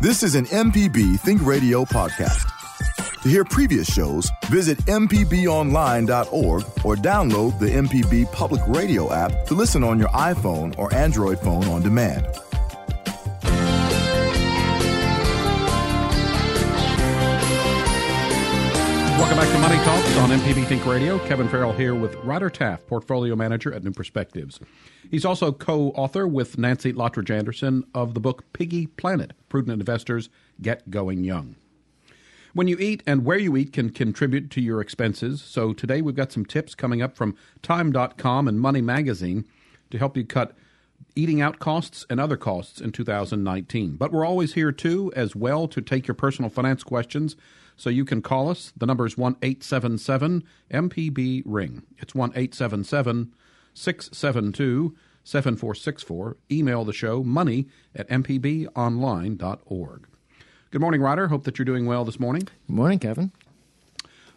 This is an MPB Think Radio podcast. To hear previous shows, visit MPBOnline.org or download the MPB Public Radio app to listen on your iPhone or Android phone on demand. Welcome back to Money Talks on MPB Think Radio. Kevin Farrell here with Ryder Taff, Portfolio Manager at New Perspectives. He's also co author with Nancy Lottridge Anderson of the book Piggy Planet Prudent Investors Get Going Young. When you eat and where you eat can contribute to your expenses. So today we've got some tips coming up from Time.com and Money Magazine to help you cut eating out costs and other costs in 2019. But we're always here too, as well, to take your personal finance questions. So you can call us. The number is 1 877 MPB Ring. It's 1 877 672 7464. Email the show money at mpbonline.org. Good morning, Ryder. Hope that you're doing well this morning. Good morning, Kevin.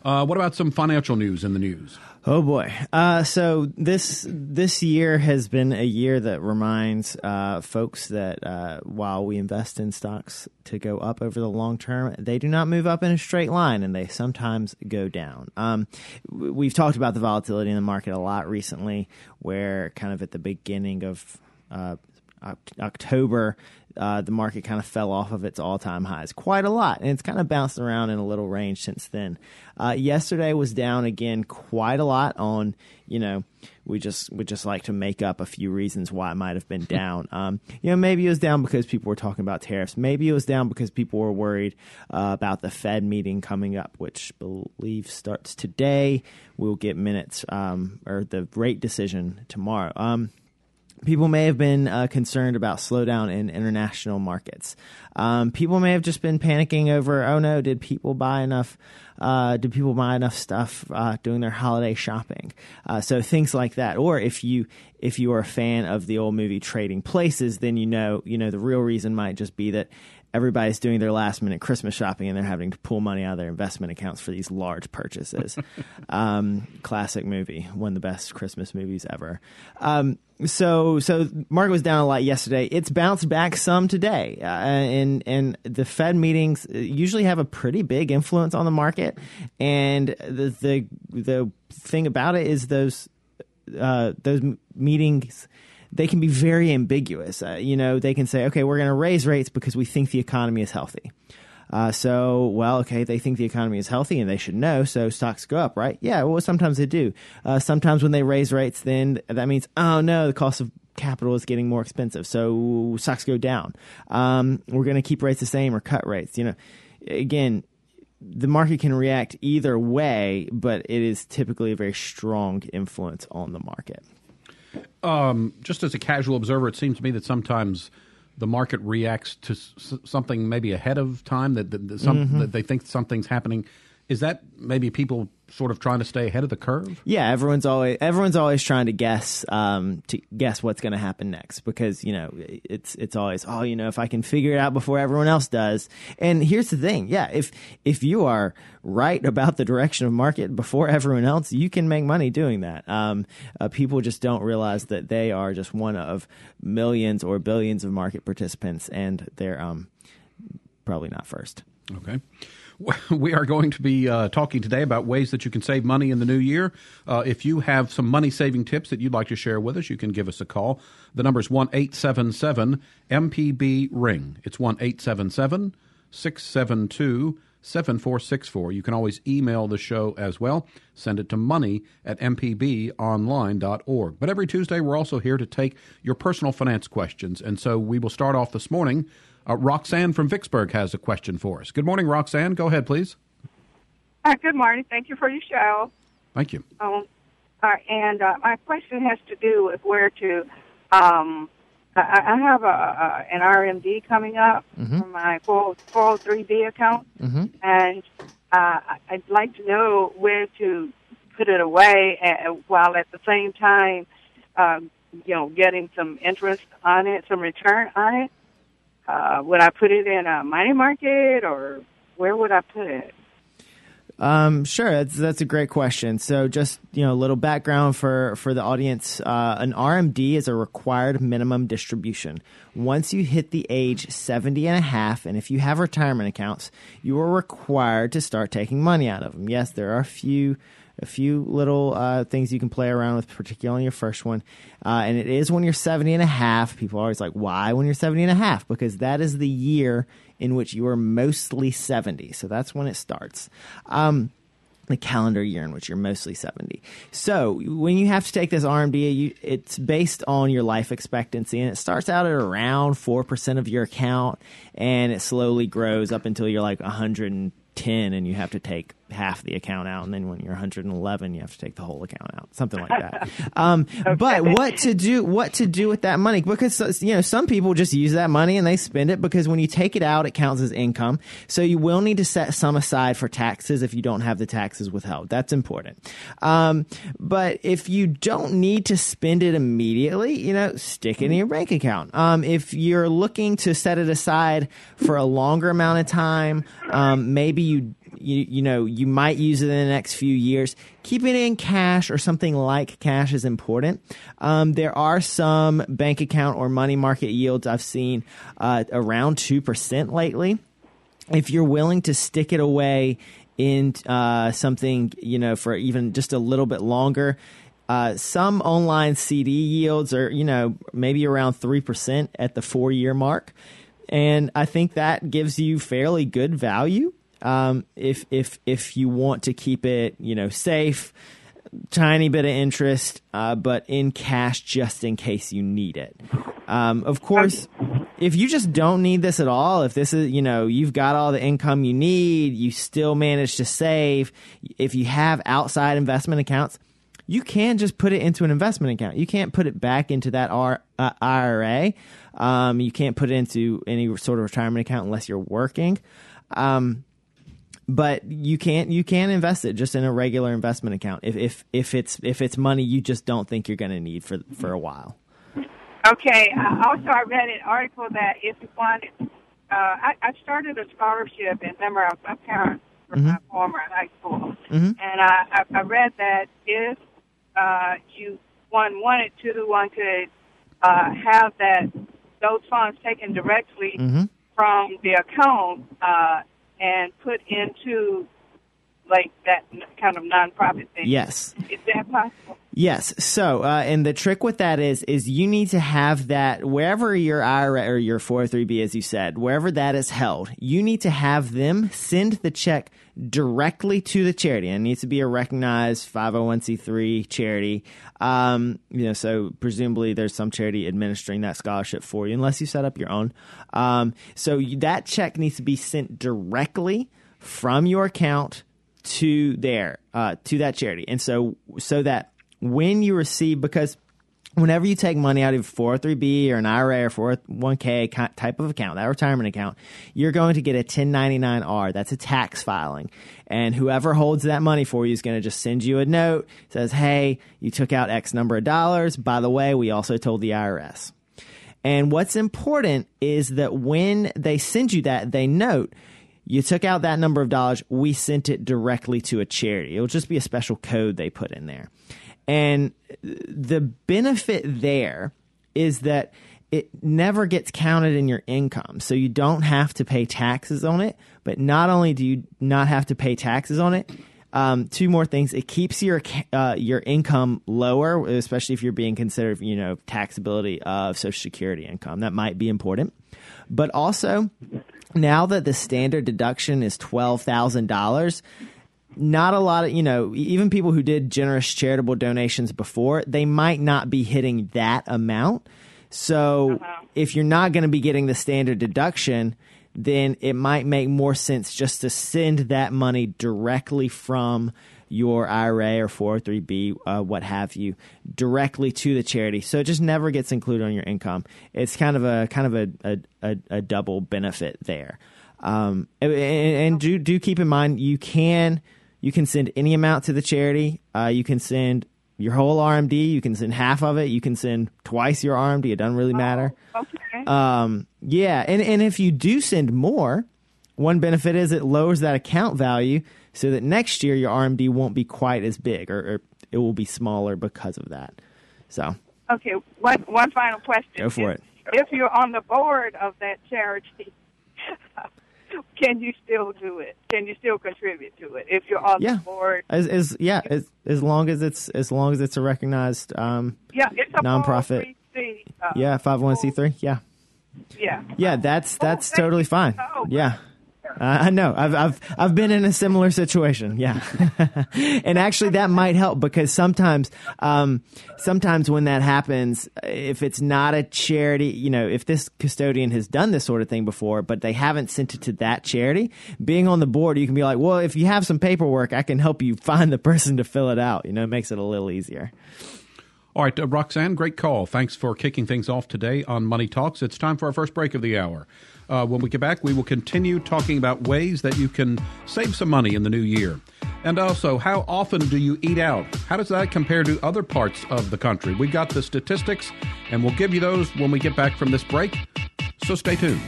Uh, what about some financial news in the news? Oh boy! Uh, so this this year has been a year that reminds uh, folks that uh, while we invest in stocks to go up over the long term, they do not move up in a straight line, and they sometimes go down. Um, we've talked about the volatility in the market a lot recently, where kind of at the beginning of uh, October, uh, the market kind of fell off of its all time highs quite a lot, and it's kind of bounced around in a little range since then. Uh, yesterday was down again quite a lot on, you know, we just would just like to make up a few reasons why it might have been down. Um, you know, maybe it was down because people were talking about tariffs. Maybe it was down because people were worried uh, about the Fed meeting coming up, which I believe starts today. We'll get minutes um, or the rate decision tomorrow. Um, people may have been uh, concerned about slowdown in international markets. Um, people may have just been panicking over, oh no, did people buy enough? Uh, did people buy enough stuff uh, doing their holiday shopping? Uh, so things like that. Or if you if you are a fan of the old movie Trading Places, then you know you know the real reason might just be that everybody's doing their last minute Christmas shopping and they're having to pull money out of their investment accounts for these large purchases. um, classic movie, one of the best Christmas movies ever. Um, so, so market was down a lot yesterday. It's bounced back some today, uh, and and the Fed meetings usually have a pretty big influence on the market. And the the the thing about it is those uh, those meetings they can be very ambiguous. Uh, you know, they can say, okay, we're going to raise rates because we think the economy is healthy. Uh, so, well, okay, they think the economy is healthy and they should know, so stocks go up, right? Yeah, well, sometimes they do. Uh, sometimes when they raise rates, then that means, oh no, the cost of capital is getting more expensive, so stocks go down. Um, we're going to keep rates the same or cut rates. You know, again, the market can react either way, but it is typically a very strong influence on the market. Um, just as a casual observer, it seems to me that sometimes the market reacts to s- something maybe ahead of time that, that, that some, mm-hmm. that they think something's happening. Is that maybe people sort of trying to stay ahead of the curve? Yeah, everyone's always everyone's always trying to guess um, to guess what's going to happen next because you know it's it's always oh you know if I can figure it out before everyone else does. And here's the thing, yeah, if if you are right about the direction of market before everyone else, you can make money doing that. Um, uh, people just don't realize that they are just one of millions or billions of market participants, and they're um, probably not first. Okay. We are going to be uh, talking today about ways that you can save money in the new year. Uh, if you have some money saving tips that you'd like to share with us, you can give us a call. The number is 1 877 MPB Ring. It's 1 877 672 7464. You can always email the show as well. Send it to money at mpbonline.org. But every Tuesday, we're also here to take your personal finance questions. And so we will start off this morning uh, Roxanne from Vicksburg has a question for us. Good morning, Roxanne. Go ahead, please. Uh, good morning. Thank you for your show. Thank you. Um, uh, and uh, my question has to do with where to. Um, I, I have a, a an RMD coming up mm-hmm. for my 403b account, mm-hmm. and uh, I'd like to know where to put it away, uh, while at the same time, uh, you know, getting some interest on it, some return on it uh, would I put it in a money market or where would I put it? Um, sure, that's, that's a great question. So, just you know, a little background for for the audience. Uh, an RMD is a required minimum distribution. Once you hit the age 70 and a half, and if you have retirement accounts, you are required to start taking money out of them. Yes, there are a few a few little uh, things you can play around with, particularly on your first one. Uh, and it is when you're 70 and a half. People are always like, why when you're 70 and a half? Because that is the year in which you are mostly 70. So that's when it starts. Um, the calendar year in which you're mostly 70. So when you have to take this RMD, you, it's based on your life expectancy, and it starts out at around 4% of your account, and it slowly grows up until you're like 110, and you have to take half the account out, and then when you're 111, you have to take the whole account out, something like that. um, okay. But what to do? What to do with that money? Because you know some people just use that money and they spend it because when you take it out, it counts as income. So you will need to set some aside for taxes if you don't have the taxes withheld. That's important. Um, but if you don't need to spend it immediately, you know, stick it in your bank account. Um, if you're looking to set it aside for a longer amount of time, um, maybe you you, you know you might use it in the next few years. Keeping it in cash or something like cash is important. Um, there are some bank account or money market yields i've seen uh, around 2% lately. If you're willing to stick it away in uh, something you know for even just a little bit longer uh, some online CD yields are, you know, maybe around 3% at the four year mark. And I think that gives you fairly good value um, if if if you want to keep it, you know, safe, tiny bit of interest, uh, but in cash just in case you need it. Um, of course, if you just don't need this at all, if this is, you know, you've got all the income you need, you still manage to save. If you have outside investment accounts, you can just put it into an investment account. You can't put it back into that R, uh, IRA. Um, you can't put it into any sort of retirement account unless you're working. Um, but you can't you can invest it just in a regular investment account if if if it's if it's money you just don't think you're going to need for for a while. Okay. Uh, also, I read an article that if you wanted, uh, I, I started a scholarship in memory of my parents for mm-hmm. my former high school, mm-hmm. and I, I read that if uh, you one wanted to, one could uh, have that those funds taken directly mm-hmm. from the account. Uh, and put into like that kind of nonprofit thing. Yes. Is that possible? Yes. So, uh, and the trick with that is, is you need to have that wherever your IRA or your 403b, as you said, wherever that is held, you need to have them send the check directly to the charity. And it needs to be a recognized 501c3 charity. Um, you know, so presumably there's some charity administering that scholarship for you, unless you set up your own. Um, so that check needs to be sent directly from your account to there uh, to that charity, and so so that when you receive because whenever you take money out of 403b or an IRA or 401k type of account, that retirement account, you're going to get a 1099R. That's a tax filing. And whoever holds that money for you is going to just send you a note, says, hey, you took out X number of dollars. By the way, we also told the IRS. And what's important is that when they send you that, they note you took out that number of dollars, we sent it directly to a charity. It'll just be a special code they put in there. And the benefit there is that it never gets counted in your income. So you don't have to pay taxes on it. But not only do you not have to pay taxes on it, um, two more things. It keeps your uh, your income lower, especially if you're being considered, you know, taxability of Social Security income. That might be important. But also, now that the standard deduction is $12,000, not a lot of, you know, even people who did generous charitable donations before, they might not be hitting that amount. So uh-huh. if you're not going to be getting the standard deduction, then it might make more sense just to send that money directly from your IRA or 403b, uh, what have you, directly to the charity. So it just never gets included on your income. It's kind of a kind of a a, a, a double benefit there. Um, and, and, do do keep in mind you can you can send any amount to the charity. Uh, you can send your whole RMD. You can send half of it. You can send twice your RMD. It doesn't really matter. Oh, okay. Um, yeah, and and if you do send more, one benefit is it lowers that account value so that next year your RMD won't be quite as big or, or it will be smaller because of that. So, Okay, one one final question. Go for If- it. If you're on the board of that charity, can you still do it? Can you still contribute to it if you're on Yeah. the board? as, as yeah, as, as long as it's as long as it's a recognized um, Yeah, it's a Nonprofit. 403C, uh, yeah, 501c3, yeah. Yeah. Yeah, that's that's Oh, totally fine. much. Yeah. Uh, I know. I've I've I've been in a similar situation. Yeah, and actually that might help because sometimes, um, sometimes when that happens, if it's not a charity, you know, if this custodian has done this sort of thing before, but they haven't sent it to that charity, being on the board, you can be like, well, if you have some paperwork, I can help you find the person to fill it out. You know, it makes it a little easier. All right, uh, Roxanne, great call. Thanks for kicking things off today on Money Talks. It's time for our first break of the hour. Uh, when we get back, we will continue talking about ways that you can save some money in the new year. And also, how often do you eat out? How does that compare to other parts of the country? We've got the statistics, and we'll give you those when we get back from this break. So stay tuned.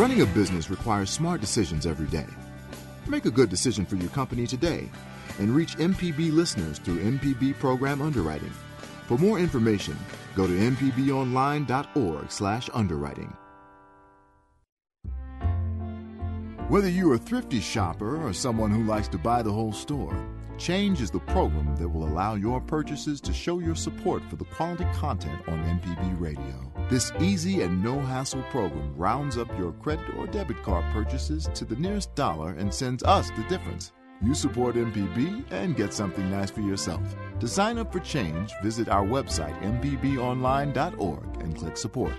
Running a business requires smart decisions every day. Make a good decision for your company today and reach MPB listeners through MPB program underwriting. For more information, go to mpbonline.org/underwriting. Whether you're a thrifty shopper or someone who likes to buy the whole store, Change is the program that will allow your purchases to show your support for the quality content on MPB Radio. This easy and no hassle program rounds up your credit or debit card purchases to the nearest dollar and sends us the difference. You support MPB and get something nice for yourself. To sign up for Change, visit our website, mpbonline.org, and click support.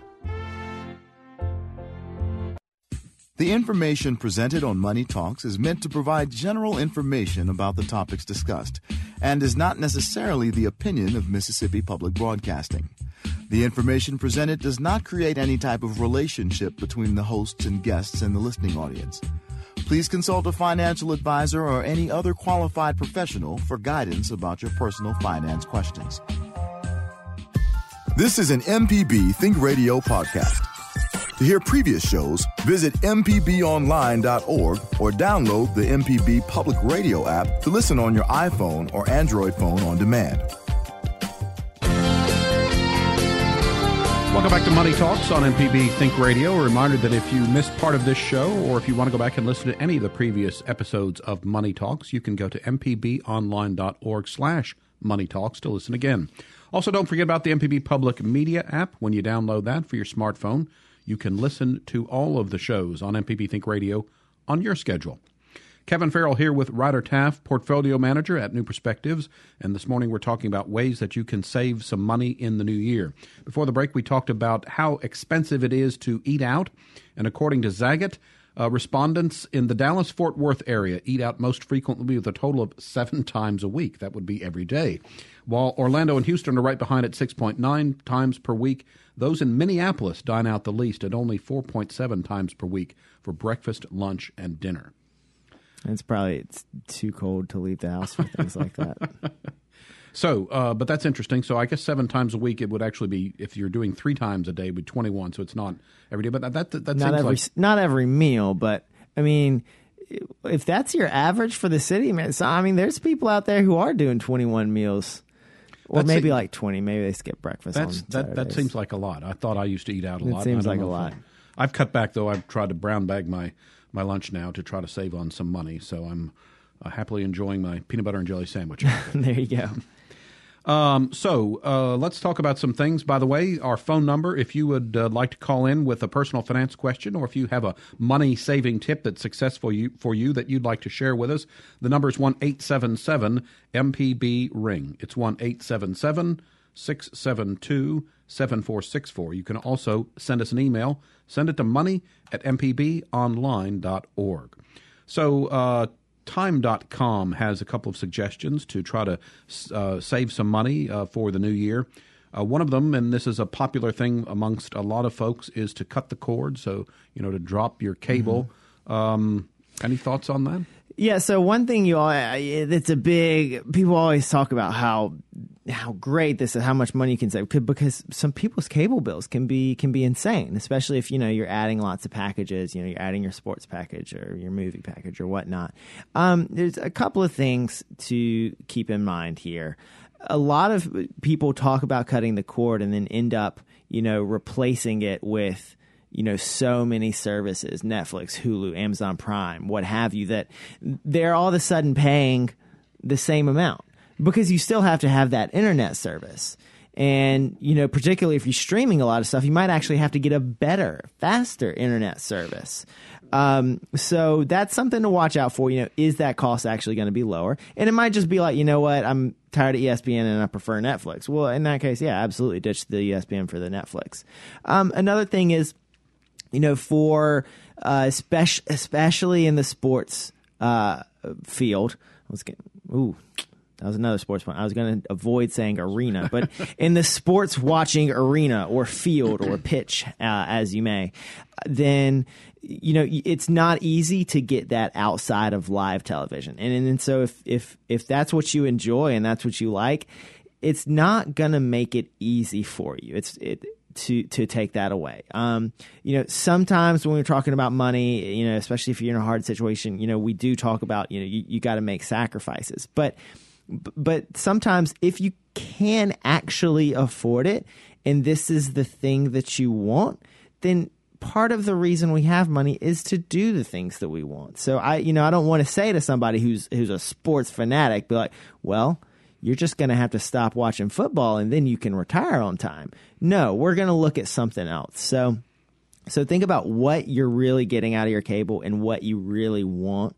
The information presented on Money Talks is meant to provide general information about the topics discussed and is not necessarily the opinion of Mississippi Public Broadcasting. The information presented does not create any type of relationship between the hosts and guests and the listening audience. Please consult a financial advisor or any other qualified professional for guidance about your personal finance questions. This is an MPB Think Radio podcast. To hear previous shows, visit MPBOnline.org or download the MPB Public Radio app to listen on your iPhone or Android phone on demand. Welcome back to Money Talks on MPB Think Radio. A reminder that if you missed part of this show or if you want to go back and listen to any of the previous episodes of Money Talks, you can go to mpbonline.org slash Money Talks to listen again. Also, don't forget about the MPB Public Media app. When you download that for your smartphone, you can listen to all of the shows on MPB Think Radio on your schedule. Kevin Farrell here with Ryder Taff, Portfolio Manager at New Perspectives. And this morning we're talking about ways that you can save some money in the new year. Before the break, we talked about how expensive it is to eat out. And according to Zagat, uh, respondents in the Dallas Fort Worth area eat out most frequently with a total of seven times a week. That would be every day. While Orlando and Houston are right behind at 6.9 times per week, those in Minneapolis dine out the least at only 4.7 times per week for breakfast, lunch, and dinner. It's probably it's too cold to leave the house for things like that. So, uh, but that's interesting. So, I guess seven times a week it would actually be if you're doing three times a day, would 21. So it's not every day, but that that, that not seems every like not every meal, but I mean, if that's your average for the city, man. So I mean, there's people out there who are doing 21 meals, or That's maybe it. like 20. Maybe they skip breakfast. that's on that that seems like a lot. I thought I used to eat out a It lot. seems like a lot. I've cut back though. I've tried to brown bag my my lunch now to try to save on some money. So I'm uh, happily enjoying my peanut butter and jelly sandwich. there you go. Um, so uh, let's talk about some things. By the way, our phone number, if you would uh, like to call in with a personal finance question or if you have a money saving tip that's successful you, for you that you'd like to share with us, the number is 1 877 MPB Ring. It's 1 877 672 7464. You can also send us an email. Send it to money at mpbonline.org. So, uh, Time.com has a couple of suggestions to try to uh, save some money uh, for the new year. Uh, one of them, and this is a popular thing amongst a lot of folks, is to cut the cord. So, you know, to drop your cable. Mm-hmm. Um, any thoughts on that? Yeah. So one thing you all, it's a big. People always talk about how how great this is, how much money you can save, because some people's cable bills can be can be insane, especially if you know you're adding lots of packages. You know, you're adding your sports package or your movie package or whatnot. Um, there's a couple of things to keep in mind here. A lot of people talk about cutting the cord and then end up, you know, replacing it with you know so many services netflix hulu amazon prime what have you that they're all of a sudden paying the same amount because you still have to have that internet service. And you know particularly if you're streaming a lot of stuff you might actually have to get a better faster internet service. Um, so that's something to watch out for. You know is that cost actually going to be lower? And it might just be like you know what i'm tired of espn and i prefer netflix. Well in that case yeah absolutely ditch the espn for the netflix. Um, another thing is you know, for uh, especially especially in the sports uh, field. I was getting ooh. That was another sports point. I was going to avoid saying arena, but in the sports watching arena or field or pitch, uh, as you may, then you know it's not easy to get that outside of live television. And and, so if if if that's what you enjoy and that's what you like, it's not going to make it easy for you. It's it to to take that away. Um, you know, sometimes when we're talking about money, you know, especially if you're in a hard situation, you know, we do talk about you know you, you got to make sacrifices, but but sometimes if you can actually afford it, and this is the thing that you want, then part of the reason we have money is to do the things that we want. So I, you know, I don't want to say to somebody who's who's a sports fanatic, be like, well you're just going to have to stop watching football and then you can retire on time. No, we're going to look at something else. So, so think about what you're really getting out of your cable and what you really want,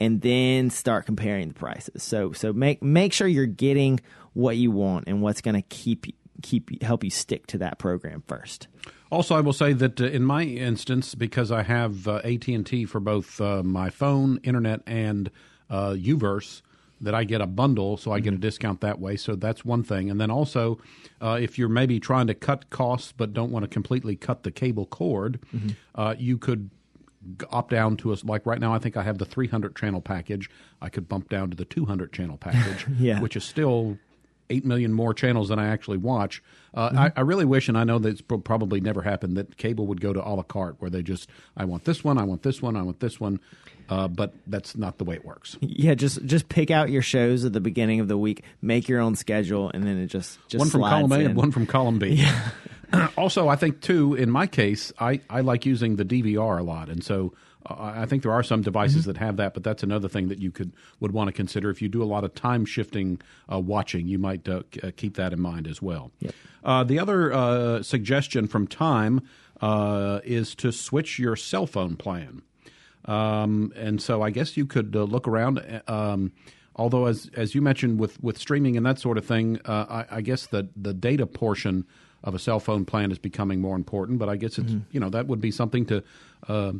and then start comparing the prices. So, so make make sure you're getting what you want and what's going to keep keep help you stick to that program first. Also, I will say that uh, in my instance, because I have uh, AT and T for both uh, my phone, internet, and uh, UVerse that I get a bundle, so I get a mm-hmm. discount that way. So that's one thing. And then also, uh, if you're maybe trying to cut costs but don't want to completely cut the cable cord, mm-hmm. uh, you could opt down to us like right now i think i have the 300 channel package i could bump down to the 200 channel package yeah. which is still 8 million more channels than i actually watch uh, mm-hmm. I, I, really wish and i know that it's probably never happened that cable would go to a la carte where they just i want this one i want this one i want this one uh, but that's not the way it works. Yeah, just just pick out your shows at the beginning of the week, make your own schedule, and then it just, just one from column A in. and one from column B. Yeah. also, I think too, in my case, I, I like using the DVR a lot, and so uh, I think there are some devices mm-hmm. that have that, but that's another thing that you could would want to consider if you do a lot of time shifting uh, watching. You might uh, uh keep that in mind as well. Yep. Uh, the other uh, suggestion from Time is to switch your cell phone plan. Um, and so I guess you could uh, look around. Um, although, as as you mentioned, with with streaming and that sort of thing, uh, I, I, guess the the data portion of a cell phone plan is becoming more important. But I guess it's mm-hmm. you know that would be something to. Uh,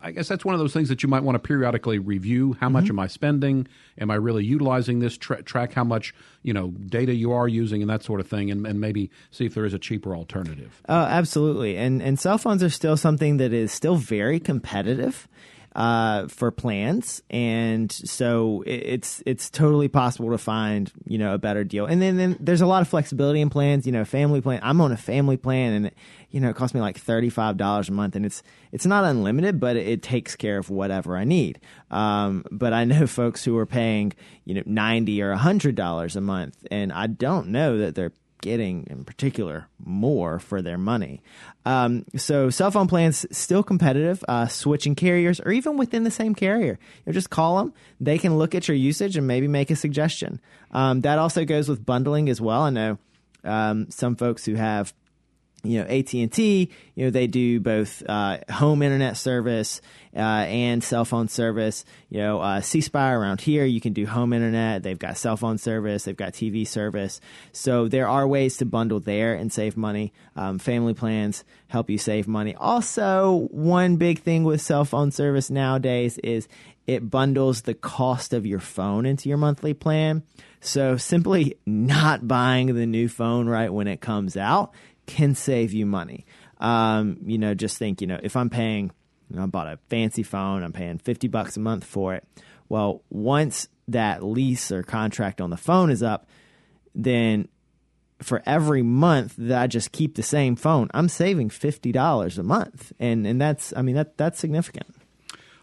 I guess that's one of those things that you might want to periodically review. How much mm-hmm. am I spending? Am I really utilizing this? Tra- track how much you know data you are using and that sort of thing, and, and maybe see if there is a cheaper alternative. Uh, absolutely, and and cell phones are still something that is still very competitive uh, for plans, and so it's it's totally possible to find you know a better deal. And then, then there's a lot of flexibility in plans. You know, family plan. I'm on a family plan, and it, you know it costs me like thirty five dollars a month, and it's it's not unlimited, but it, takes care of whatever I need. Um, but I know folks who are paying you know ninety or hundred dollars a month, and I don't know that they're getting in particular more for their money. Um, so cell phone plans still competitive, uh, switching carriers or even within the same carrier. You just call them; they can look at your usage and maybe make a suggestion. Um, that also goes with bundling as well. I know um, some folks who have you know AT&T you know they do both uh, home internet service uh, and cell phone service. You know uh, C Spire around here you can do home internet. They've got cell phone service. They've got TV service. So there are ways to bundle there and save money. Um, family plans help you save money. Also one big thing with cell phone service nowadays is it bundles the cost of your phone into your monthly plan. So simply not buying the new phone right when it comes out can save you money. Um, you know, just think, you know, if I'm paying, you know, I bought a fancy phone, I'm paying 50 bucks a month for it. Well, once that lease or contract on the phone is up, then for every month that I just keep the same phone, I'm saving fifty dollars a month, and and that's I mean that that's significant.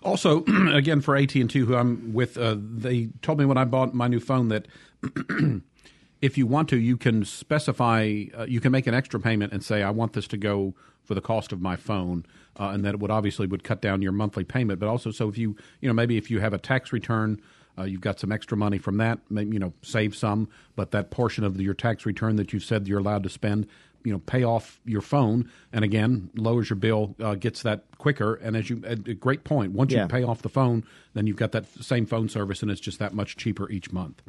Also, again for AT and T, who I'm with, uh, they told me when I bought my new phone that if you want to, you can specify, uh, you can make an extra payment and say, I want this to go for the cost of my phone, uh, and that would obviously would cut down your monthly payment. But also, so if you, you know, maybe if you have a tax return, uh, you've got some extra money from that, maybe, you know, save some, but that portion of the, your tax return that you've said you're allowed to spend, you know, pay off your phone, and again, lowers your bill, uh, gets that quicker. And as you, a great point, once Yeah. you pay off the phone, then you've got that same phone service, and it's just that much cheaper each month.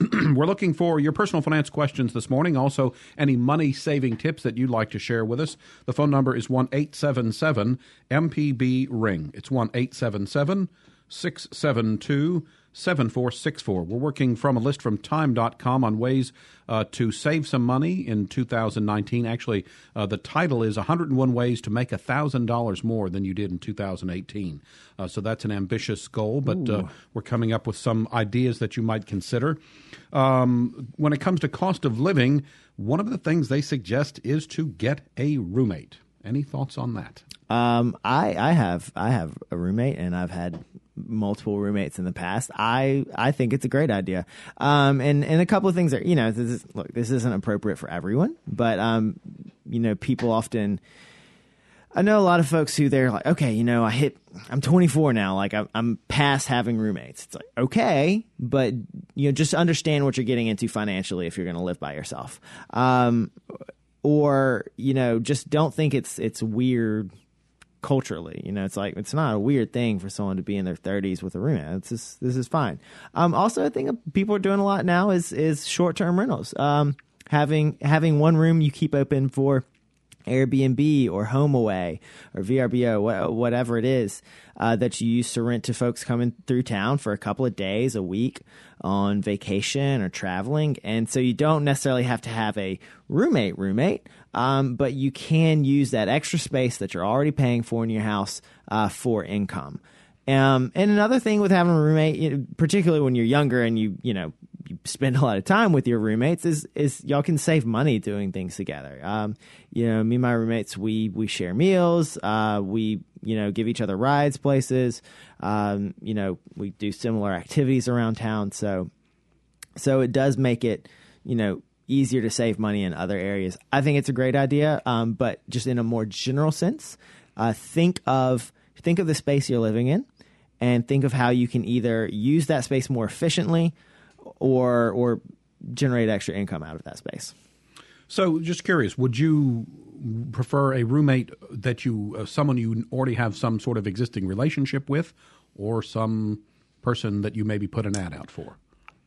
We're looking for your personal finance questions this morning. Also, any money saving tips that you'd like to share with us. The phone number is 1 877 MPB Ring. It's 1 877 672 7464. We're working from a list from time.com on ways uh, to save some money in 2019. Actually, uh, the title is 101 Ways to Make $1,000 More Than You Did in 2018. Uh, so that's an ambitious goal, but uh, we're coming up with some ideas that you might consider. Um, when it comes to cost of living, one of the things they suggest is to get a roommate. Any thoughts on that? Um, I I have I have a roommate, and I've had multiple roommates in the past. I I think it's a great idea. Um, and and a couple of things are you know this is, look this isn't appropriate for everyone, but um, you know people often. I know a lot of folks who they're like, okay, you know, I hit, I'm 24 now, like I'm, I'm past having roommates. It's like, okay, but you know, just understand what you're getting into financially if you're going to live by yourself. Um, or you know, just don't think it's it's weird culturally. You know, it's like it's not a weird thing for someone to be in their 30s with a roommate. It's just this is fine. Um, also, I think people are doing a lot now is is short term rentals. Um, having having one room you keep open for Airbnb or HomeAway or VRBO, wha- whatever it is uh, that you use to rent to folks coming through town for a couple of days, a week on vacation or traveling. And so you don't necessarily have to have a roommate roommate, um, but you can use that extra space that you're already paying for in your house uh, for income. Um, and another thing with having a roommate, particularly when you're younger and you, you know, you spend a lot of time with your roommates, is is y'all can save money doing things together. Um, you know, me and my roommates, we we share meals. Uh, we you know give each other rides places. Um, you know, we do similar activities around town. So so it does make it you know easier to save money in other areas. I think it's a great idea, um, but just in a more general sense, uh, think of think of the space you're living in, and think of how you can either use that space more efficiently, or or generate extra income out of that space. So, just curious, would you prefer a roommate that you, uh, someone you already have some sort of existing relationship with, or some person that you maybe put an ad out for?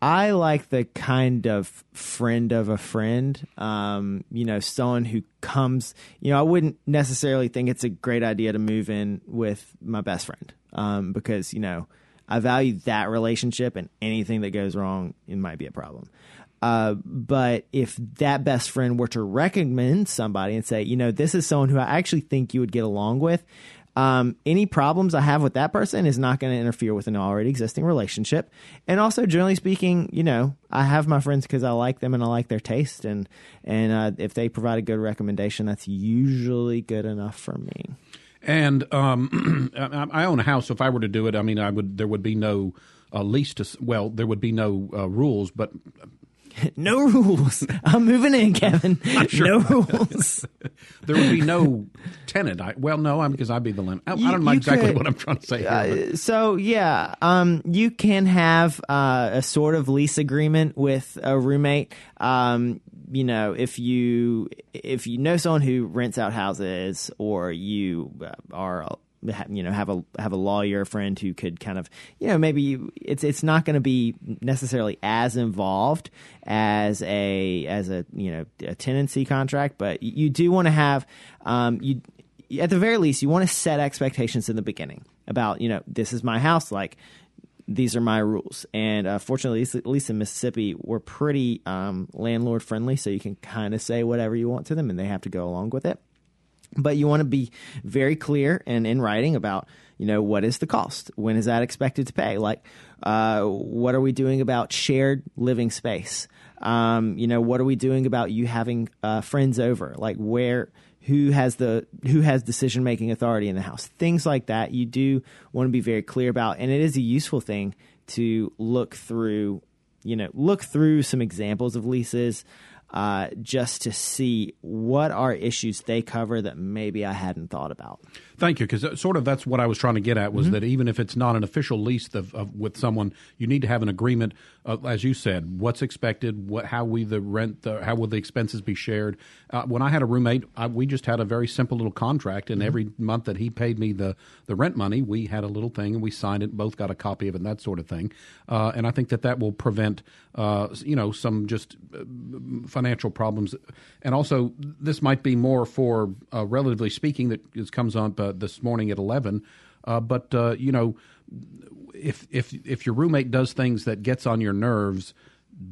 I like the kind of friend of a friend, um, you know, someone who comes, you know, I wouldn't necessarily think it's a great idea to move in with my best friend um, because, you know, I value that relationship and anything that goes wrong, it might be a problem. Uh, but if that best friend were to recommend somebody and say, you know, this is someone who I actually think you would get along with, um, any problems I have with that person is not going to interfere with an already existing relationship. And also, generally speaking, you know, I have my friends because I like them and I like their taste, and and uh, if they provide a good recommendation, that's usually good enough for me. And um, I own a house. So if I were to do it, I mean, I would. There would be no uh, lease to. Well, there would be no uh, rules, but No rules. I'm moving in, Kevin. No rules. there would be no tenant. I, well, no, I'm because I'd be the landlord. I, I don't know exactly could- what I'm trying to say here. Uh, so yeah, um, you can have uh, a sort of lease agreement with a roommate. Um, you know, if you if you know someone who rents out houses, or you are you know have a have a lawyer friend who could kind of you know maybe you, it's it's not going to be necessarily as involved as a as a you know a tenancy contract, but you do want to have um, you at the very least you want to set expectations in the beginning about you know this is my house like these are my rules. And uh, fortunately, at least in Mississippi, we're pretty um, landlord friendly, so you can kind of say whatever you want to them, and they have to go along with it. But you want to be very clear and in writing about, you know, what is the cost? When is that expected to pay? Like, uh, what are we doing about shared living space? Um, you know, what are we doing about you having uh, friends over? Like, where who has the who has decision making authority in the house things like that you do want to be very clear about and it is a useful thing to look through you know look through some examples of leases uh, just to see what are issues they cover that maybe I hadn't thought about. Thank you, because sort of that's what I was trying to get at was mm-hmm. that even if it's not an official lease of, of, with someone, you need to have an agreement, uh, as you said, what's expected, what how we the rent, the, how will the expenses be shared. Uh, when I had a roommate, I, we just had a very simple little contract, and mm-hmm. every month that he paid me the the rent money, we had a little thing and we signed it, both got a copy of it, and that sort of thing. Uh, and I think that that will prevent, uh, you know, some just uh, financial problems. And also, this might be more for, uh, relatively speaking, that comes on uh, this morning at 11. Uh, but, uh, you know, if, if, if your roommate does things that gets on your nerves,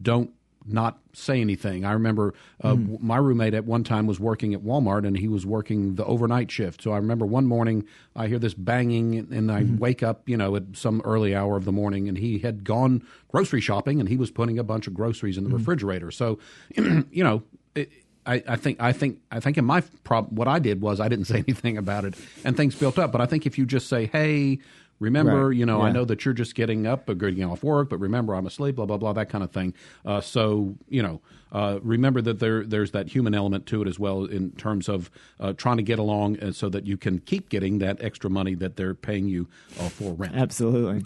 don't not say anything. I remember uh, mm. my roommate at one time was working at Walmart and he was working the overnight shift. So I remember one morning I hear this banging and I mm. wake up, you know, at some early hour of the morning and he had gone grocery shopping and he was putting a bunch of groceries in the mm. refrigerator. So, you know, it, I, I, think I think I think in my prob what I did was I didn't say anything about it and things built up. But I think if you just say, "Hey, Remember, right. you know, yeah. I know that you're just getting up or getting off work, but remember, I'm asleep, blah blah blah, that kind of thing. Uh, so, you know, uh, remember that there there's that human element to it as well in terms of uh, trying to get along, uh, so that you can keep getting that extra money that they're paying you uh, for rent. Absolutely.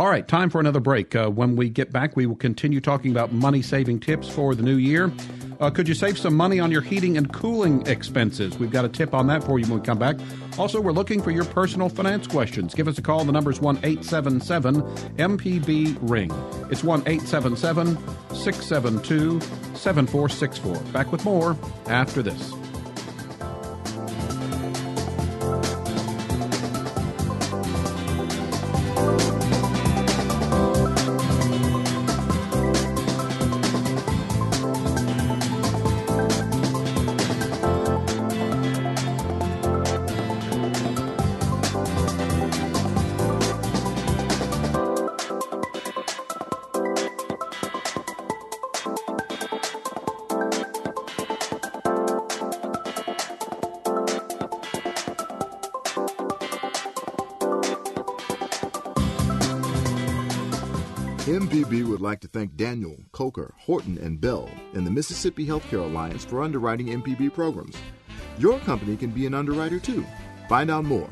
All right, time for another break. Uh, when we get back, we will continue talking about money saving tips for the new year. Uh, could you save some money on your heating and cooling expenses? We've got a tip on that for you when we come back. Also, we're looking for your personal finance questions. Give us a call. The number is 1 877 MPB Ring. It's 1 877 672 7464. Back with more after this. MPB would like to thank Daniel, Coker, Horton, and Bell and the Mississippi Healthcare Alliance for underwriting MPB programs. Your company can be an underwriter too. Find out more.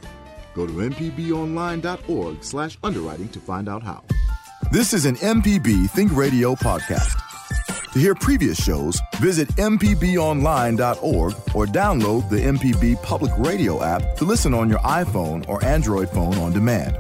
Go to mpbonline.org slash underwriting to find out how. This is an MPB Think Radio podcast. To hear previous shows, visit mpbonline.org or download the MPB Public Radio app to listen on your iPhone or Android phone on demand.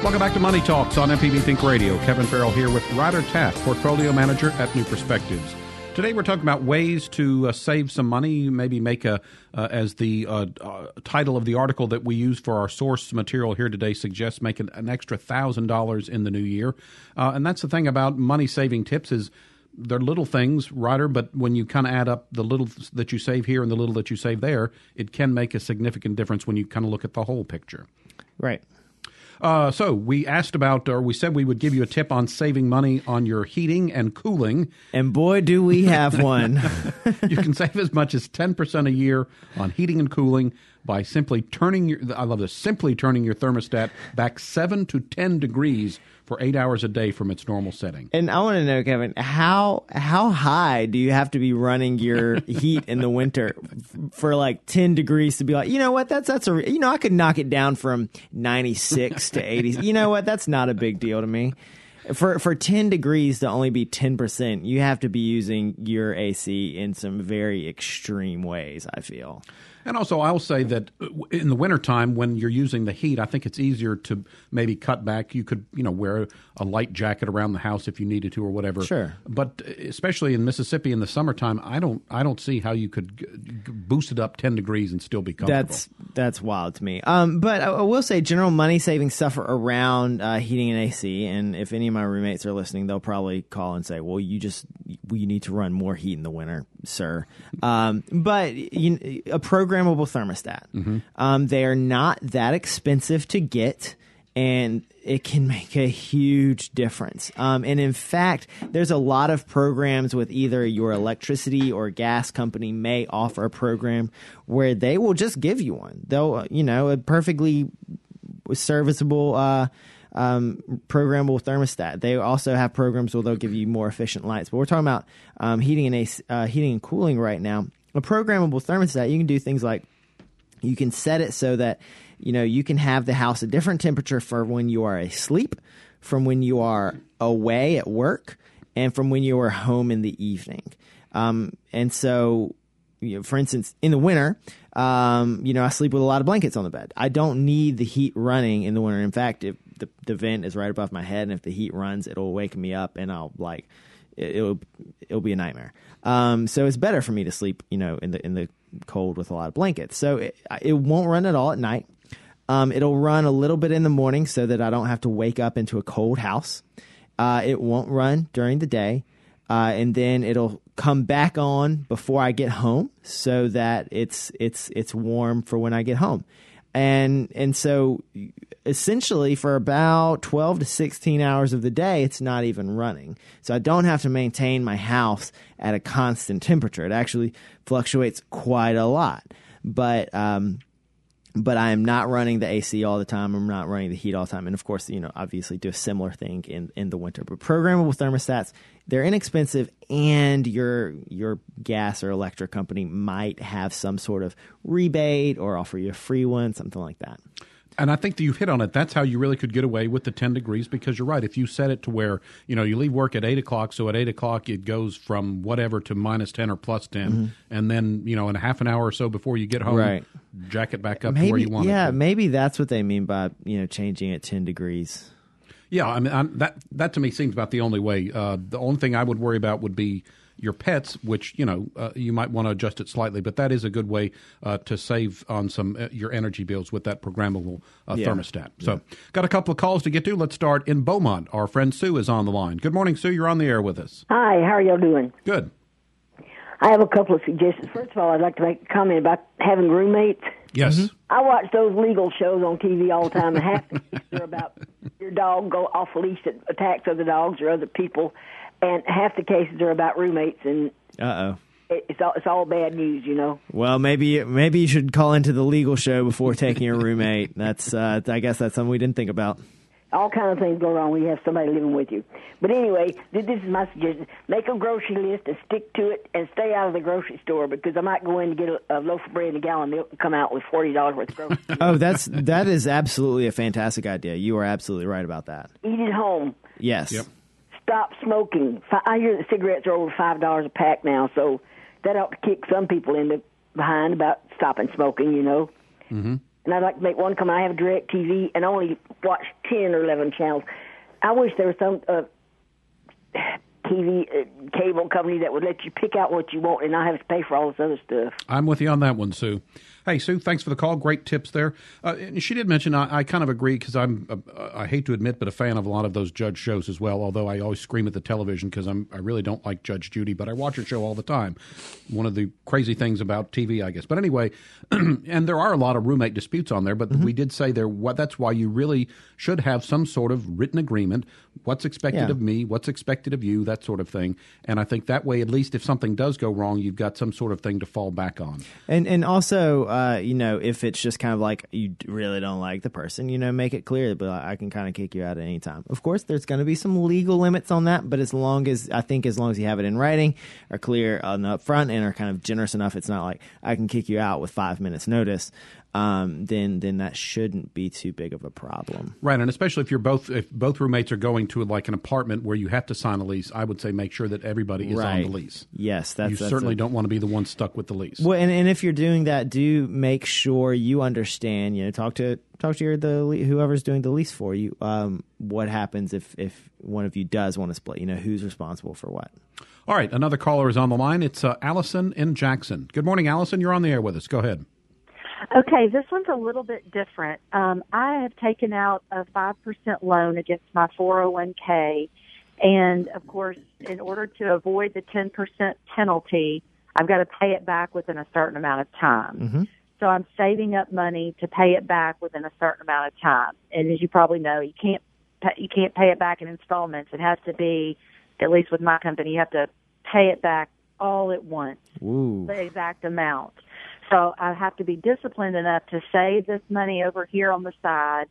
Welcome back to Money Talks on MPB Think Radio. Kevin Farrell here with Ryder Taff, Portfolio Manager at New Perspectives. Today we're talking about ways to uh, save some money, maybe make a, uh, as the uh, uh title of the article that we use for our source material here today suggests, make an, an extra $1,000 in the new year. Uh, and that's the thing about money saving tips is they're little things, Ryder, but when you kind of add up the little that you save here and the little that you save there, it can make a significant difference when you kind of look at the whole picture. Right. Uh, so we asked about, or we said we would give you a tip on saving money on your heating and cooling. And boy, do we have one. you can save as much as 10% a year on heating and cooling by simply turning your, I love this, simply turning your thermostat back 7 to 10 degrees for eight hours a day from its normal setting. And I want to know, Kevin, how how high do you have to be running your heat in the winter for like ten degrees to be like, you know what, that's that's a you know I could knock it down from ninety six to eighty. You know what, that's not a big deal to me. For for ten degrees to only be ten percent, you have to be using your AC in some very extreme ways. I feel. And also, I'll say that uh, in the wintertime, when you're using the heat, I think it's easier to maybe cut back. You could, you know, wear a light jacket around the house if you needed to, or whatever. Sure. But uh, especially in Mississippi in the summertime, I don't, I don't see how you could g- g- boost it up ten degrees and still be comfortable. That's that's wild to me. Um, but I, I will say, general money saving stuff around uh, heating and AC. And if any of my roommates are listening, they'll probably call and say, "Well, you just you need to run more heat in the winter, sir." Um, but you, a programmable thermostat. Um, they are not that expensive to get. And it can make a huge difference. Um, and in fact, there's a lot of programs with either your electricity or gas company may offer a program where they will just give you one. They'll, uh, you know, a perfectly serviceable uh, um, programmable thermostat. They also have programs where they'll give you more efficient lights. But we're talking about um, heating and AC, uh, heating and cooling right now. A programmable thermostat, you can do things like you can set it so that you know you can have the house a different temperature for when you are asleep, from when you are away at work, and from when you are home in the evening. Um, and so you know, for instance, in the winter, um, you know, I sleep with a lot of blankets on the bed. I don't need the heat running in the winter. In fact, if the, the vent is right above my head, and if the heat runs, it'll wake me up, and I'll like it- it'll it'll be a nightmare. Um, so it's better for me to sleep, you know, in the in the cold with a lot of blankets. So it, it won't run at all at night. Um, it'll run a little bit in the morning so that I don't have to wake up into a cold house. Uh, it won't run during the day, uh, and then it'll come back on before I get home, so that it's it's it's warm for when I get home. And and so essentially for about 12 to 16 hours of the day it's not even running so i don't have to maintain my house at a constant temperature it actually fluctuates quite a lot but um but I am not running the AC all the time. I'm not running the heat all the time. And of course, you know, obviously do a similar thing in, in the winter. But programmable thermostats, they're inexpensive and your your gas or electric company might have some sort of rebate or offer you a free one, something like that. And I think that you've hit on it. That's how you really could get away with the 10 degrees because you're right. If you set it to where, you know, you leave work at 8 o'clock, so at 8 o'clock it goes from whatever to minus 10 or plus 10. And then, you know, in a half an hour or so before you get home, Right. jack it back up to where you want yeah, it to. maybe that's what they mean by, you know, changing it 10 degrees. Yeah, I mean, i that, that to me seems about the only way. Uh, the only thing I would worry about would be your pets, which, you know, uh, you might want to adjust it slightly, but that is a good way uh, to save on some uh, your energy bills with that programmable uh, Yeah. thermostat. So, got a couple of calls to get to. Let's start in Beaumont. Our friend Sue is on the line. Good morning, Sue. You're on the air with us. Hi, how are y'all doing? Good. I have a couple of suggestions. First of all, I'd like to make a comment about having roommates. Yes. I watch those legal shows on TV all the time, and half the are about your dog go off leash that attacks other dogs or other people, and half the cases are about roommates, and Uh oh. it's all it's all bad news, you know. Well, maybe maybe you should call into the legal show before taking your roommate. That's uh, I guess that's something we didn't think about. All kind of things go wrong when you have somebody living with you. But anyway, this is my suggestion: make a grocery list and stick to it, and stay out of the grocery store because I might go in to get a, a loaf of bread and a gallon of milk and come out with forty dollars worth of groceries. Oh, that's that is absolutely a fantastic idea. You are absolutely right about that. Eat at home. Yes. Yep. Stop smoking. I hear that cigarettes are over five dollars a pack now, so that ought to kick some people in the behind about stopping smoking. You know. Mm-hmm. And I'd like to make one comment. I have DirecTV and only watch ten or eleven channels. I wish there was some uh, TV uh, cable company that would let you pick out what you want and not have to pay for all this other stuff. I'm with you on that one, Sue. Hey, Sue, thanks for the call. Great tips there. Uh, and she did mention I, I kind of agree because I'm uh, I hate to admit, but a fan of a lot of those judge shows as well. Although I always scream at the television because I'm I really don't like Judge Judy, but I watch her show all the time. One of the crazy things about TV, I guess. But anyway, and there are a lot of roommate disputes on there. But we did say there what that's why you really should have some sort of written agreement. What's expected Yeah. of me? What's expected of you? That sort of thing. And I think that way, at least if something does go wrong, you've got some sort of thing to fall back on. And and also, uh, you know, if it's just kind of like you really don't like the person, you know, make it clear. But I can kind of kick you out at any time. Of course, there's going to be some legal limits on that, but as long as I think as long as you have it in writing, are clear on the upfront, and are kind of generous enough, it's not like I can kick you out with five minutes notice. Um, then then that shouldn't be too big of a problem. Right, and especially if you're both if both roommates are going to like an apartment where you have to sign a lease, I would say make sure that everybody is right. on the lease. Yes, that's you that's certainly a, don't want to be the one stuck with the lease. Well, and, and if you're doing that, do make sure you understand. You know, talk to talk to your the whoever's doing the lease for you. Um, what happens if if one of you does want to split? You know, who's responsible for what? All right, another caller is on the line. It's uh, Allison in Jackson. Good morning, Allison. You're on the air with us. Go ahead. Okay, this one's a little bit different. Um, I have taken out a 5% loan against my 401k. And of course, in order to avoid the 10% penalty, I've got to pay it back within a certain amount of time. Mm-hmm. So I'm saving up money to pay it back within a certain amount of time. And as you probably know, you can't you can't pay it back in installments. It has to be, at least with my company, you have to pay it back all at once, Ooh. the exact amount. So I have to be disciplined enough to save this money over here on the side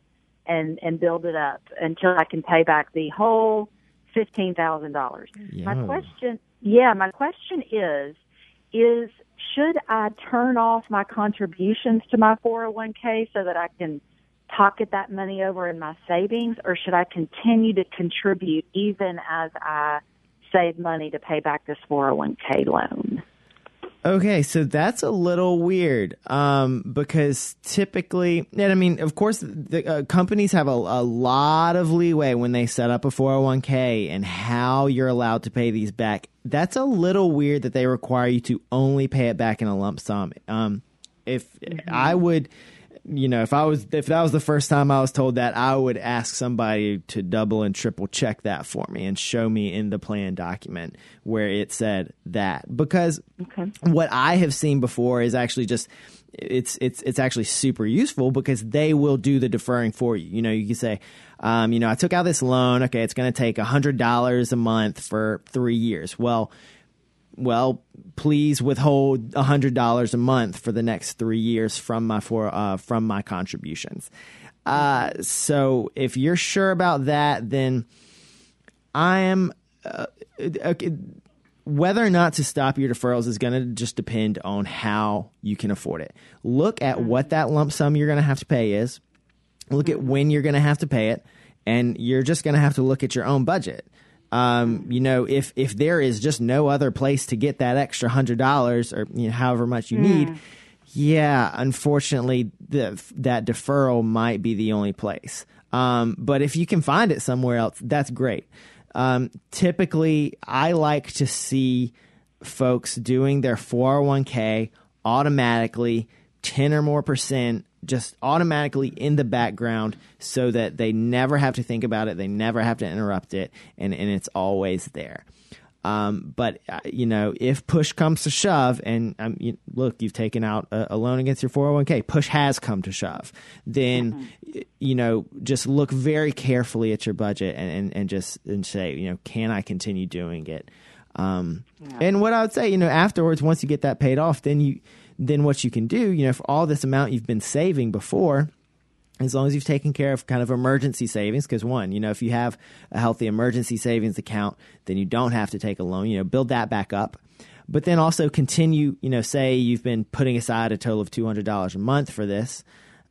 and and build it up until I can pay back the whole fifteen thousand dollars. My question, yeah, my question is, is should I turn off my contributions to my 401k so that I can pocket that money over in my savings, or should I continue to contribute even as I save money to pay back this 401k loan? Okay, so that's a little weird um, because typically, and I mean, of course, the uh, companies have a, a lot of leeway when they set up a 401k and how you're allowed to pay these back. That's a little weird that they require you to only pay it back in a lump sum. Um, if I would, you know, if I was, if that was the first time I was told that, I would ask somebody to double and triple check that for me and show me in the plan document where it said that because what I have seen before is actually just it's it's it's actually super useful because they will do the deferring for you. You know, you can say, um, you know, I took out this loan. Okay, it's going to take a hundred dollars a month for three years. Well, well, please withhold hundred dollars a month for the next three years from my for uh, from my contributions. Uh, so if you're sure about that, then I am. Uh, okay, whether or not to stop your deferrals is going to just depend on how you can afford it. Look at what that lump sum you're going to have to pay is. Look at when you're going to have to pay it, and you're just going to have to look at your own budget. Um, you know, if if there is just no other place to get that extra hundred dollars or you know, however much you need, yeah, unfortunately, the, that deferral might be the only place. Um, but if you can find it somewhere else, that's great. Um, typically, I like to see folks doing their 401k automatically 10 or more percent just automatically in the background so that they never have to think about it they never have to interrupt it and, and it's always there. Um, but uh, you know if push comes to shove and um, you, look you've taken out a, a loan against your 401k push has come to shove then y- you know just look very carefully at your budget and, and, and just and say you know can i continue doing it? Um, and what i would say you know afterwards once you get that paid off then you then what you can do, you know, for all this amount you've been saving before, as long as you've taken care of kind of emergency savings, because one, you know, if you have a healthy emergency savings account, then you don't have to take a loan, you know, build that back up. But then also continue, you know, say you've been putting aside a total of $200 a month for this,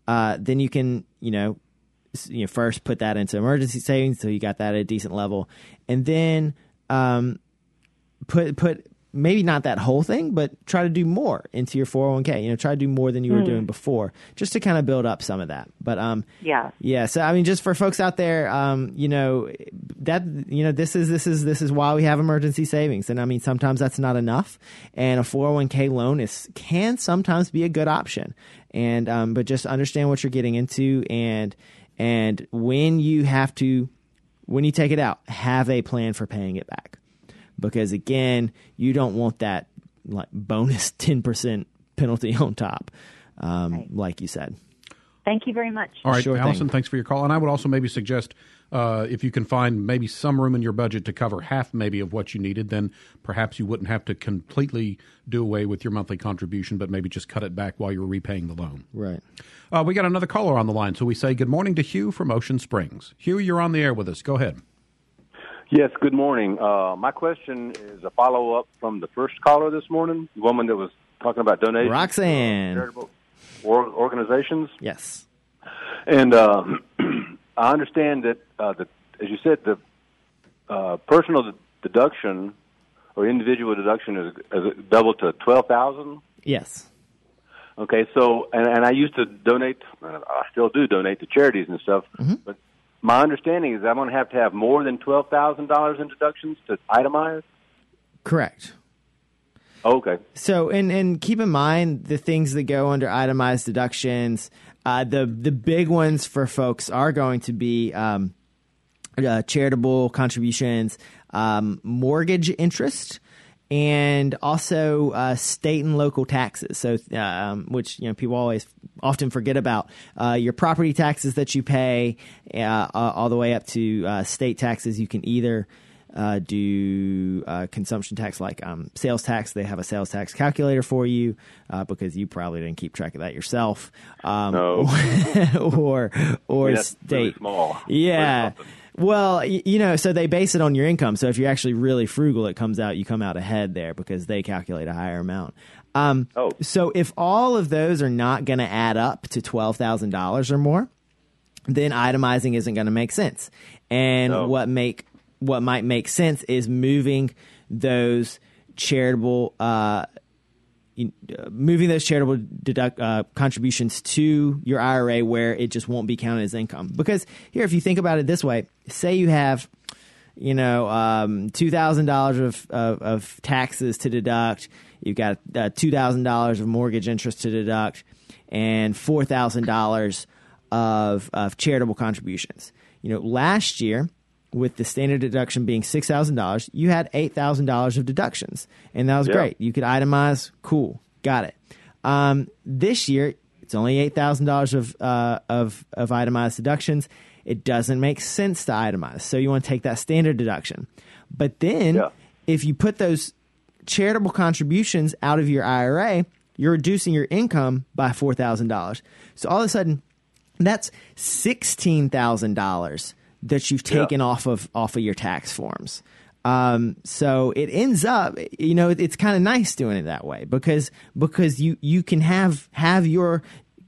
uh, then you can, you know, you know, first put that into emergency savings so you got that at a decent level. And then, um, put put maybe not that whole thing, but try to do more into your 401k. You know, try to do more than you were doing before, just to kind of build up some of that. But um, Yeah. yeah. So I mean, just for folks out there, um, you know, that you know, this is this is this is why we have emergency savings, and I mean, sometimes that's not enough, and a 401k loan is can sometimes be a good option, and um, but just understand what you're getting into, and and when you have to, when you take it out, have a plan for paying it back because again, you don't want that like bonus ten percent penalty on top, um, like you said. Thank you very much. All right, Sure thing. Allison, thanks for your call. And I would also maybe suggest uh, if you can find maybe some room in your budget to cover half maybe of what you needed, then perhaps you wouldn't have to completely do away with your monthly contribution, but maybe just cut it back while you're repaying the loan. Right. Uh, we got another caller on the line, so we say good morning to Hugh from Ocean Springs. Hugh, you're on the air with us. Go ahead. Yes, good morning. Uh, my question is a follow up from the first caller this morning, the woman that was talking about donations. Roxanne. Charitable organizations. Yes. And um, I understand that uh, the, as you said, the uh, personal deduction or individual deduction is, is doubled to twelve thousand. Yes. Okay, so and, and I used to donate. I still do donate to charities and stuff. Mm-hmm. But my understanding is I'm going to have to have more than twelve thousand dollars in deductions to itemize. Correct. Okay. So, and and keep in mind the things that go under itemized deductions. Uh, the the big ones for folks are going to be um, uh, charitable contributions, um, mortgage interest, and also uh, state and local taxes. So, um, which you know people always often forget about uh, your property taxes that you pay, uh, all the way up to uh, state taxes. You can either uh, do uh, consumption tax like um, sales tax. They have a sales tax calculator for you uh, because you probably didn't keep track of that yourself. Um, No. or or I mean, state. really small. Yeah. Well, you know, so they base it on your income. So if you're actually really frugal, it comes out you come out ahead there because they calculate a higher amount. Um, Oh. So if all of those are not going to add up to twelve thousand dollars or more, then itemizing isn't going to make sense. And No. what make what might make sense is moving those charitable uh, uh, moving those charitable deduct uh, contributions to your IRA where it just won't be counted as income. Because here, if you think about it this way, say you have you know, um, two thousand dollars of, of of taxes to deduct. You've got uh, two thousand dollars of mortgage interest to deduct, and four thousand dollars of of charitable contributions. You know, last year with the standard deduction being six thousand dollars, you had eight thousand dollars of deductions, and that was Yeah. great. You could itemize, cool, got it. Um, this year, it's only eight thousand dollars of uh, of of itemized deductions. It doesn't make sense to itemize, so you want to take that standard deduction. But then, Yeah. if you put those charitable contributions out of your IRA, you're reducing your income by four thousand dollars. So all of a sudden, that's sixteen thousand dollars that you've taken off of off of your tax forms. Um, so it ends up, you know, it's kind of nice doing it that way because because you you can have have your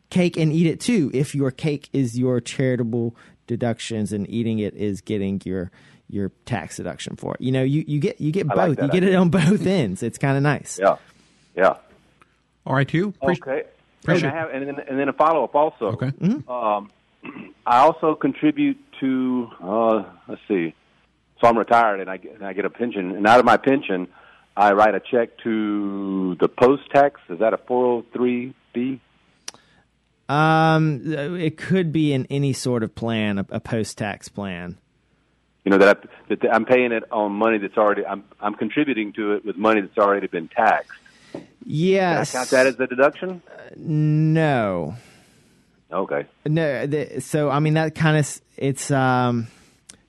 cake and eat it too if your cake is your charitable deductions and eating it is getting your your tax deduction for it. You know, you, you get you get I both. that you get it on both ends. It's kind of nice. Yeah. Yeah. All right, you. Appreciate- Okay. And, appreciate- I have, and, then, and then a follow up also. Okay. Um, I also contribute to. Uh, let's see. So I'm retired and I get, and I get a pension, and out of my pension, I write a check to the post tax. Is that a 403b? Um, it could be in any sort of plan, a, a post tax plan. You know that, I, that I'm paying it on money that's already. I'm I'm contributing to it with money that's already been taxed. Can I Yes. count that as a deduction? no. Okay. No, the, so I mean that kind of it's um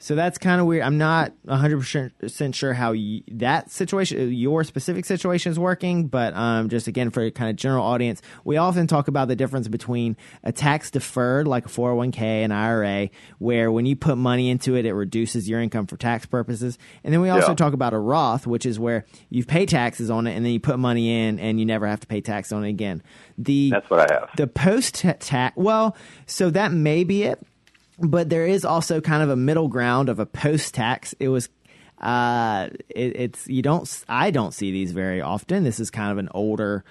so that's kind of weird. I'm not 100% sure how y- that situation your specific situation is working, but um just again for kind of general audience, we often talk about the difference between a tax deferred like a 401k and IRA where when you put money into it it reduces your income for tax purposes. And then we also Yeah. talk about a Roth, which is where you pay taxes on it and then you put money in and you never have to pay tax on it again. The That's what I have. the post tax well so that may be it but there is also kind of a middle ground of a post tax it was uh it, it's you don't i don't see these very often. This is kind of an older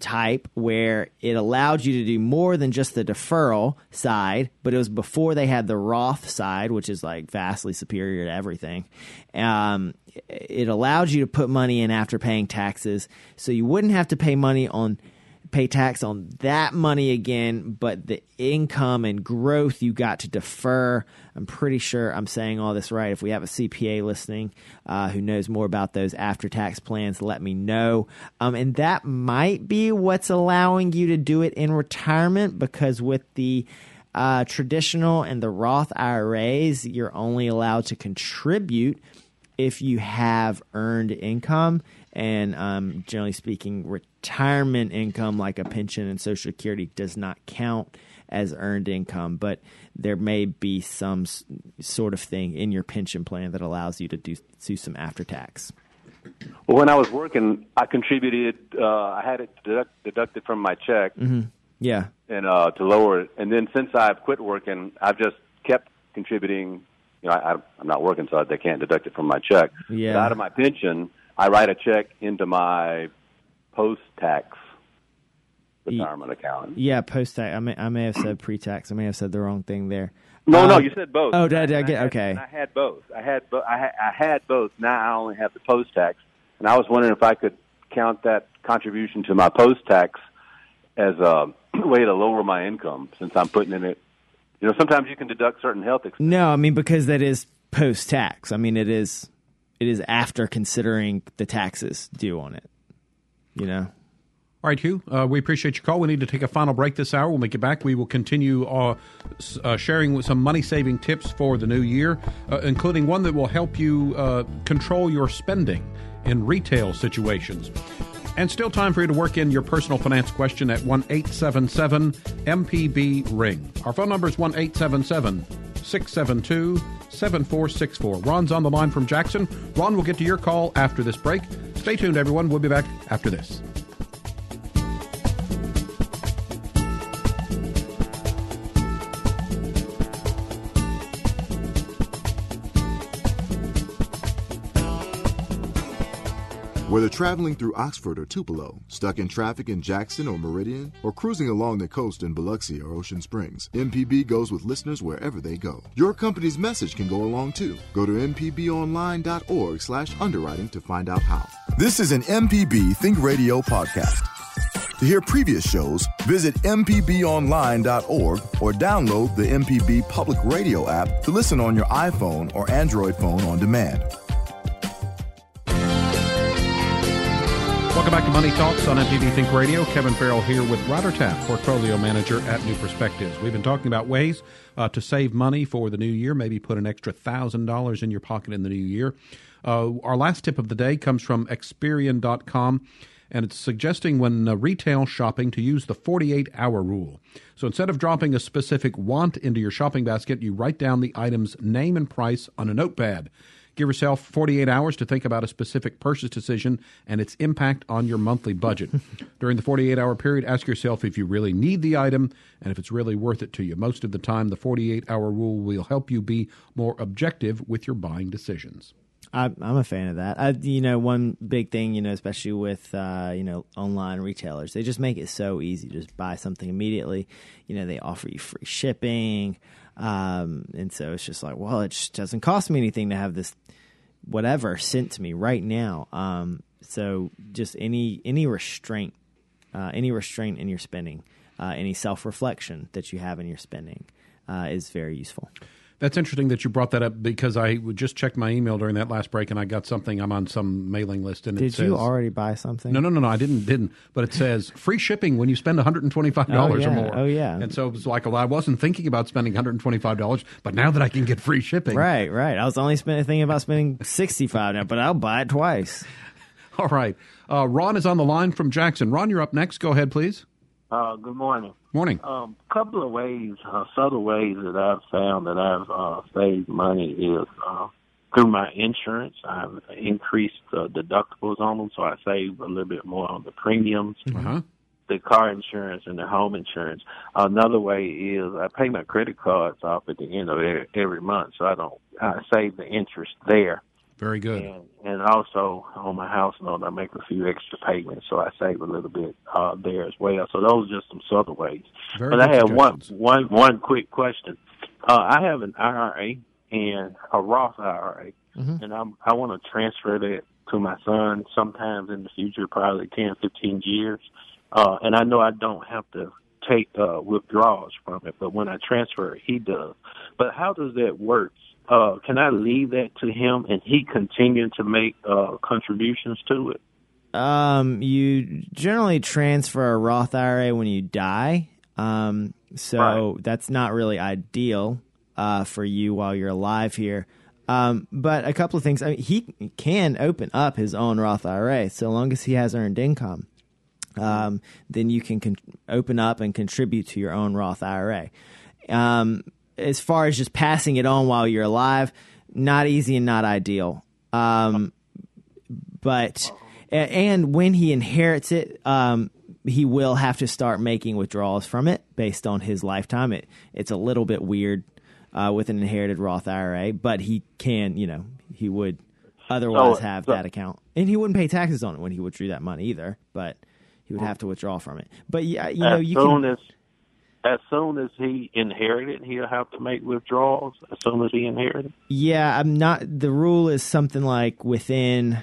type where it allowed you to do more than just the deferral side but it was before they had the roth side which is like vastly superior to everything. Um it allowed you to put money in after paying taxes so you wouldn't have to pay money on pay tax on that money again, but the income and growth you got to defer. I'm pretty sure I'm saying all this right. If we have a CPA listening uh, who knows more about those after tax plans, let me know. Um, and that might be what's allowing you to do it in retirement because with the uh, traditional and the Roth IRAs, you're only allowed to contribute if you have earned income and um, generally speaking retirement income like a pension and social security does not count as earned income but there may be some s- sort of thing in your pension plan that allows you to do, do some after tax Well, when I was working, I contributed. Uh, I had it deduct, deducted from my check, Mm-hmm. Yeah. and uh, to lower it. And then since I've quit working, I've just kept contributing. You know, I, I'm not working, so they can't deduct it from my check. Yeah. But out of my pension, I write a check into my post-tax retirement account. Yeah, post tax. I may I may have said pre tax. I may have said the wrong thing there. No, no, Um, you said both. Oh, did I And get had- okay? I had both. I had, bo- I had, I had both. Now I only have the post tax, and I was wondering if I could count that contribution to my post tax as a way to lower my income, since I'm putting in it. You know, sometimes you can deduct certain health expenses. No, I mean because that is post tax. I mean it is it is after considering the taxes due on it. You know. All right, Hugh, uh, we appreciate your call. We need to take a final break this hour. When we get back, we will continue uh, uh, sharing some money saving tips for the new year, uh, including one that will help you uh, control your spending in retail situations. And still time for you to work in your personal finance question at 1 877 MPB Ring. Our phone number is 1 877 672 7464. Ron's on the line from Jackson. Ron will get to your call after this break. Stay tuned, everyone. We'll be back after this. Whether traveling through Oxford or Tupelo, stuck in traffic in Jackson or Meridian, or cruising along the coast in Biloxi or Ocean Springs, MPB goes with listeners wherever they go. Your company's message can go along too. Go to mpbonline.org slash underwriting to find out how. This is an MPB Think Radio podcast. To hear previous shows, visit mpbonline.org or download the MPB Public Radio app to listen on your iPhone or Android phone on demand. Welcome back to Money Talks on MPB Think Radio. Kevin Farrell here with Ryder Taff, portfolio manager at New Perspectives. We've been talking about ways uh, to save money for the new year, maybe put an extra thousand dollars in your pocket in the new year. Uh, our last tip of the day comes from Experian.com, and it's suggesting when uh, retail shopping to use the 48 hour rule. So instead of dropping a specific want into your shopping basket, you write down the item's name and price on a notepad. Give yourself 48 hours to think about a specific purchase decision and its impact on your monthly budget. During the 48 hour period, ask yourself if you really need the item and if it's really worth it to you. Most of the time, the 48 hour rule will help you be more objective with your buying decisions. I, I'm a fan of that. I, you know, one big thing, you know, especially with uh, you know online retailers, they just make it so easy. Just buy something immediately. You know, they offer you free shipping, um, and so it's just like, well, it just doesn't cost me anything to have this whatever sent to me right now. Um, so just any any restraint, uh, any restraint in your spending, uh, any self reflection that you have in your spending uh, is very useful. That's interesting that you brought that up because I just checked my email during that last break and I got something. I'm on some mailing list and it Did says, you already buy something? No, no, no, no. I didn't, didn't. But it says free shipping when you spend 125 dollars Oh, or more. Oh, yeah. And so it was like, well, I wasn't thinking about spending 125 dollars, but now that I can get free shipping, Right, right. I was only spending, thinking about spending sixty five now, but I'll buy it twice. All right. Uh, Ron is on the line from Jackson. Ron, you're up next. Go ahead, please. Uh, good morning. Morning. Um, couple of ways, uh, subtle ways that I've found that I've uh, saved money is uh, through my insurance. I've increased uh, deductibles on them, so I save a little bit more on the premiums, Uh huh. the car insurance, and the home insurance. Another way is I pay my credit cards off at the end of every, every month, so I don't I save the interest there. Very good. And, and also on my house note, I make a few extra payments, so I save a little bit uh, there as well. So those are just some subtle ways. Very but I have one, one, one quick question. Uh, I have an IRA and a Roth IRA, and I'm, I want to transfer that to my son sometimes in the future, probably 10, 15 years. Uh, and I know I don't have to take uh, withdrawals from it, but when I transfer it, he does. But how does that work? Uh, can I leave that to him and he continue to make uh, contributions to it? Um, you generally transfer a Roth IRA when you die. Um, so that's not really ideal uh, for you while you're alive here. Um, but a couple of things. I mean, he can open up his own Roth IRA so long as he has earned income. Um, then you can con- open up and contribute to your own Roth IRA. Um, as far as just passing it on while you're alive, not easy and not ideal. Um, but and when he inherits it, um, he will have to start making withdrawals from it based on his lifetime. It it's a little bit weird uh, with an inherited Roth IRA, but he can, you know, he would otherwise So- have so- that account, and he wouldn't pay taxes on it when he withdrew that money either. But he would have to withdraw from it. But yeah, you know, as you soon can. as as soon as he inherited, he'll have to make withdrawals. As soon as he inherited. Yeah, I'm not. The rule is something like within,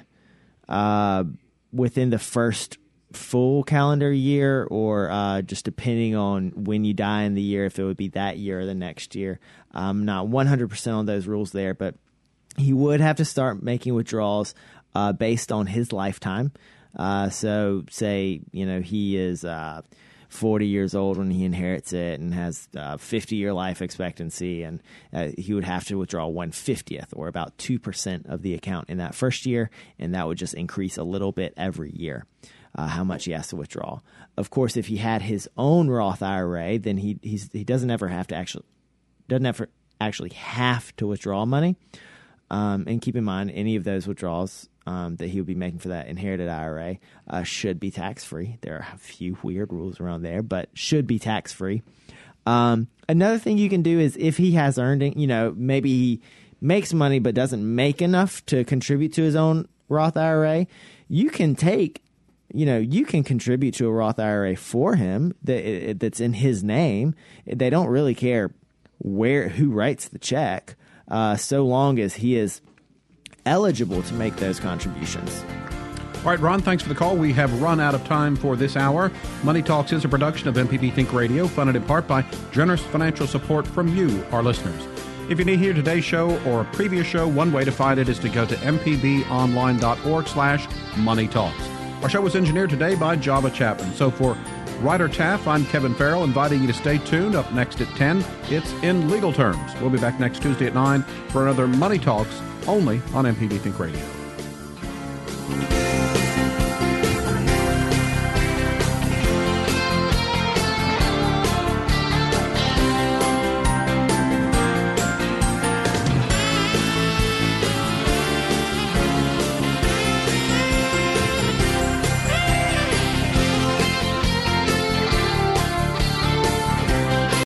uh, within the first full calendar year, or uh, just depending on when you die in the year, if it would be that year or the next year. I'm not 100 percent on those rules there, but he would have to start making withdrawals uh, based on his lifetime. Uh, so, say you know he is uh, 40 years old when he inherits it and has uh, 50 year life expectancy, and uh, he would have to withdraw 150th or about two percent of the account in that first year, and that would just increase a little bit every year. Uh, how much he has to withdraw. Of course, if he had his own Roth IRA, then he he doesn't ever have to actually doesn't ever actually have to withdraw money. Um, and keep in mind, any of those withdrawals um, that he would be making for that inherited IRA uh, should be tax free. There are a few weird rules around there, but should be tax free. Um, another thing you can do is if he has earned, you know, maybe he makes money but doesn't make enough to contribute to his own Roth IRA, you can take you know, you can contribute to a Roth IRA for him that that's in his name. They don't really care where who writes the check, uh, so long as he is eligible to make those contributions. All right, Ron, thanks for the call. We have run out of time for this hour. Money Talks is a production of MPB Think Radio, funded in part by generous financial support from you, our listeners. If you need to hear today's show or a previous show, one way to find it is to go to mpbonline.org slash money talks. Our show was engineered today by Java Chapman. So for Ryder Taff, I'm Kevin Farrell, inviting you to stay tuned. Up next at 10, it's In Legal Terms. We'll be back next Tuesday at 9 for another Money Talks, only on MPB Think Radio.